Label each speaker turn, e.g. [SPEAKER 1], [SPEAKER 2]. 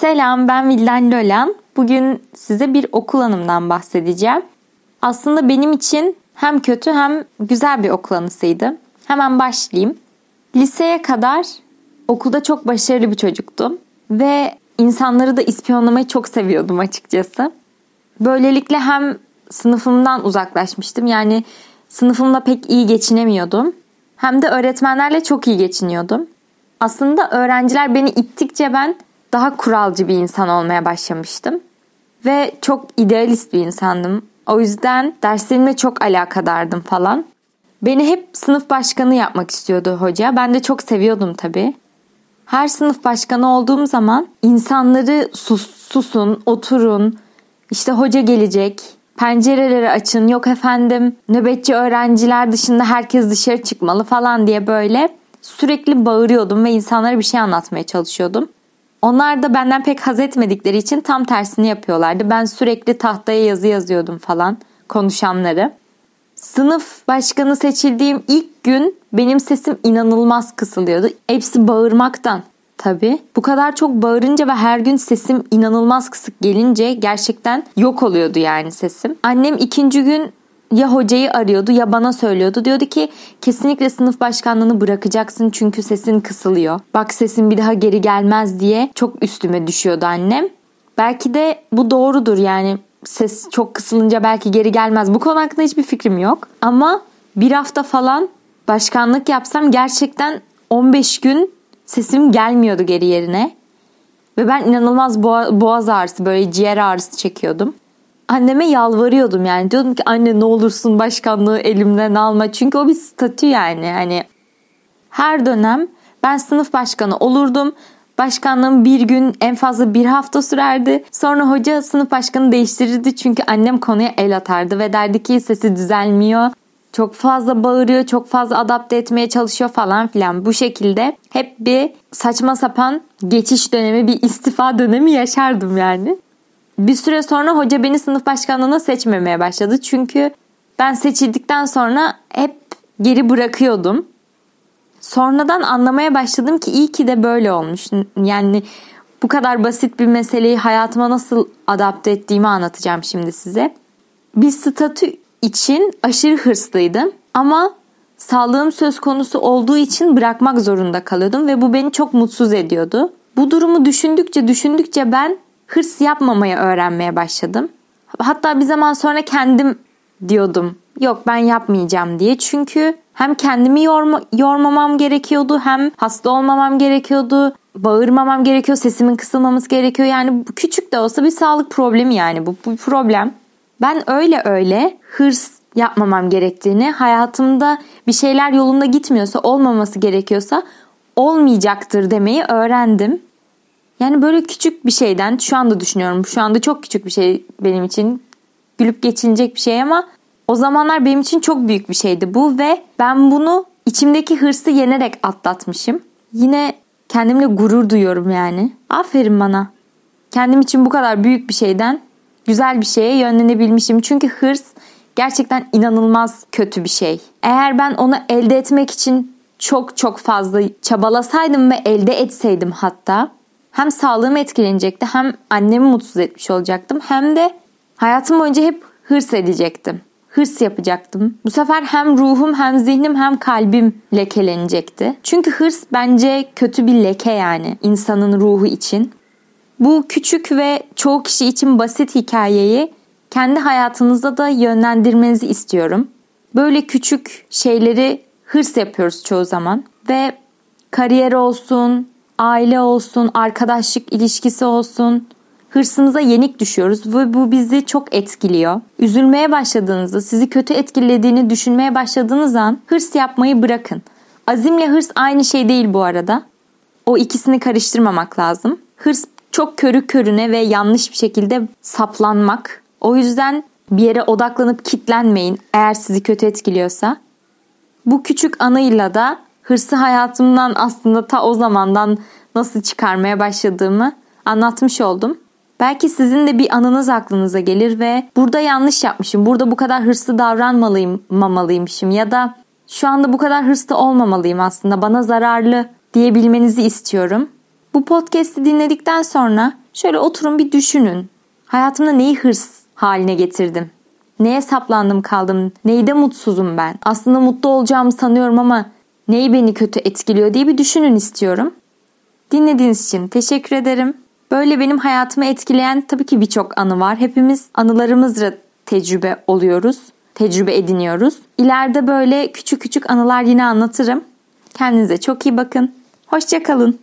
[SPEAKER 1] Selam ben Vildan Lolan. Bugün size bir okul anımdan bahsedeceğim. Aslında benim için hem kötü hem güzel bir okul anısıydı. Hemen başlayayım. Liseye kadar okulda çok başarılı bir çocuktum. Ve insanları da ispiyonlamayı çok seviyordum açıkçası. Böylelikle hem sınıfımdan uzaklaşmıştım. Yani sınıfımla pek iyi geçinemiyordum. Hem de öğretmenlerle çok iyi geçiniyordum. Aslında öğrenciler beni ittikçe ben daha kuralcı bir insan olmaya başlamıştım. Ve çok idealist bir insandım. O yüzden derslerimle çok alakadardım falan. Beni hep sınıf başkanı yapmak istiyordu hoca. Ben de çok seviyordum tabii. Her sınıf başkanı olduğum zaman insanları sus, susun, oturun, işte hoca gelecek, pencereleri açın, yok efendim nöbetçi öğrenciler dışında herkes dışarı çıkmalı falan diye böyle sürekli bağırıyordum ve insanlara bir şey anlatmaya çalışıyordum. Onlar da benden pek haz etmedikleri için tam tersini yapıyorlardı. Ben sürekli tahtaya yazı yazıyordum falan konuşanları. Sınıf başkanı seçildiğim ilk gün benim sesim inanılmaz kısılıyordu. Hepsi bağırmaktan. Tabii. Bu kadar çok bağırınca ve her gün sesim inanılmaz kısık gelince gerçekten yok oluyordu yani sesim. Annem ikinci gün ya hocayı arıyordu ya bana söylüyordu. Diyordu ki kesinlikle sınıf başkanlığını bırakacaksın çünkü sesin kısılıyor. Bak sesin bir daha geri gelmez diye çok üstüme düşüyordu annem. Belki de bu doğrudur yani ses çok kısılınca belki geri gelmez. Bu konu hakkında hiçbir fikrim yok. Ama bir hafta falan başkanlık yapsam gerçekten 15 gün sesim gelmiyordu geri yerine. Ve ben inanılmaz boğaz ağrısı böyle ciğer ağrısı çekiyordum anneme yalvarıyordum yani. Diyordum ki anne ne olursun başkanlığı elimden alma. Çünkü o bir statü yani. Hani her dönem ben sınıf başkanı olurdum. Başkanlığım bir gün en fazla bir hafta sürerdi. Sonra hoca sınıf başkanı değiştirirdi çünkü annem konuya el atardı ve derdi ki sesi düzelmiyor. Çok fazla bağırıyor, çok fazla adapte etmeye çalışıyor falan filan. Bu şekilde hep bir saçma sapan geçiş dönemi, bir istifa dönemi yaşardım yani. Bir süre sonra hoca beni sınıf başkanlığına seçmemeye başladı. Çünkü ben seçildikten sonra hep geri bırakıyordum. Sonradan anlamaya başladım ki iyi ki de böyle olmuş. Yani bu kadar basit bir meseleyi hayatıma nasıl adapte ettiğimi anlatacağım şimdi size. Bir statü için aşırı hırslıydım ama sağlığım söz konusu olduğu için bırakmak zorunda kalıyordum ve bu beni çok mutsuz ediyordu. Bu durumu düşündükçe düşündükçe ben hırs yapmamayı öğrenmeye başladım. Hatta bir zaman sonra kendim diyordum. Yok ben yapmayacağım diye. Çünkü hem kendimi yorma, yormamam gerekiyordu hem hasta olmamam gerekiyordu. Bağırmamam gerekiyor, sesimin kısılmaması gerekiyor. Yani bu küçük de olsa bir sağlık problemi yani bu, bu problem. Ben öyle öyle hırs yapmamam gerektiğini, hayatımda bir şeyler yolunda gitmiyorsa, olmaması gerekiyorsa olmayacaktır demeyi öğrendim. Yani böyle küçük bir şeyden şu anda düşünüyorum. Şu anda çok küçük bir şey benim için. Gülüp geçilecek bir şey ama o zamanlar benim için çok büyük bir şeydi bu ve ben bunu içimdeki hırsı yenerek atlatmışım. Yine kendimle gurur duyuyorum yani. Aferin bana. Kendim için bu kadar büyük bir şeyden güzel bir şeye yönlenebilmişim. Çünkü hırs gerçekten inanılmaz kötü bir şey. Eğer ben onu elde etmek için çok çok fazla çabalasaydım ve elde etseydim hatta hem sağlığım etkilenecekti hem annemi mutsuz etmiş olacaktım hem de hayatım boyunca hep hırs edecektim. Hırs yapacaktım. Bu sefer hem ruhum hem zihnim hem kalbim lekelenecekti. Çünkü hırs bence kötü bir leke yani insanın ruhu için. Bu küçük ve çoğu kişi için basit hikayeyi kendi hayatınızda da yönlendirmenizi istiyorum. Böyle küçük şeyleri hırs yapıyoruz çoğu zaman ve kariyer olsun, aile olsun, arkadaşlık ilişkisi olsun hırsımıza yenik düşüyoruz ve bu bizi çok etkiliyor. Üzülmeye başladığınızda, sizi kötü etkilediğini düşünmeye başladığınız an hırs yapmayı bırakın. Azimle hırs aynı şey değil bu arada. O ikisini karıştırmamak lazım. Hırs çok körü körüne ve yanlış bir şekilde saplanmak. O yüzden bir yere odaklanıp kitlenmeyin eğer sizi kötü etkiliyorsa. Bu küçük anıyla da hırsı hayatımdan aslında ta o zamandan nasıl çıkarmaya başladığımı anlatmış oldum. Belki sizin de bir anınız aklınıza gelir ve burada yanlış yapmışım, burada bu kadar hırslı davranmalıyım, mamalıymışım ya da şu anda bu kadar hırslı olmamalıyım aslında bana zararlı diyebilmenizi istiyorum. Bu podcast'i dinledikten sonra Şöyle oturun bir düşünün. Hayatımda neyi hırs haline getirdim? Neye saplandım kaldım? Neyde mutsuzum ben? Aslında mutlu olacağımı sanıyorum ama neyi beni kötü etkiliyor diye bir düşünün istiyorum. Dinlediğiniz için teşekkür ederim. Böyle benim hayatımı etkileyen tabii ki birçok anı var. Hepimiz anılarımızla tecrübe oluyoruz, tecrübe ediniyoruz. İleride böyle küçük küçük anılar yine anlatırım. Kendinize çok iyi bakın. Hoşçakalın.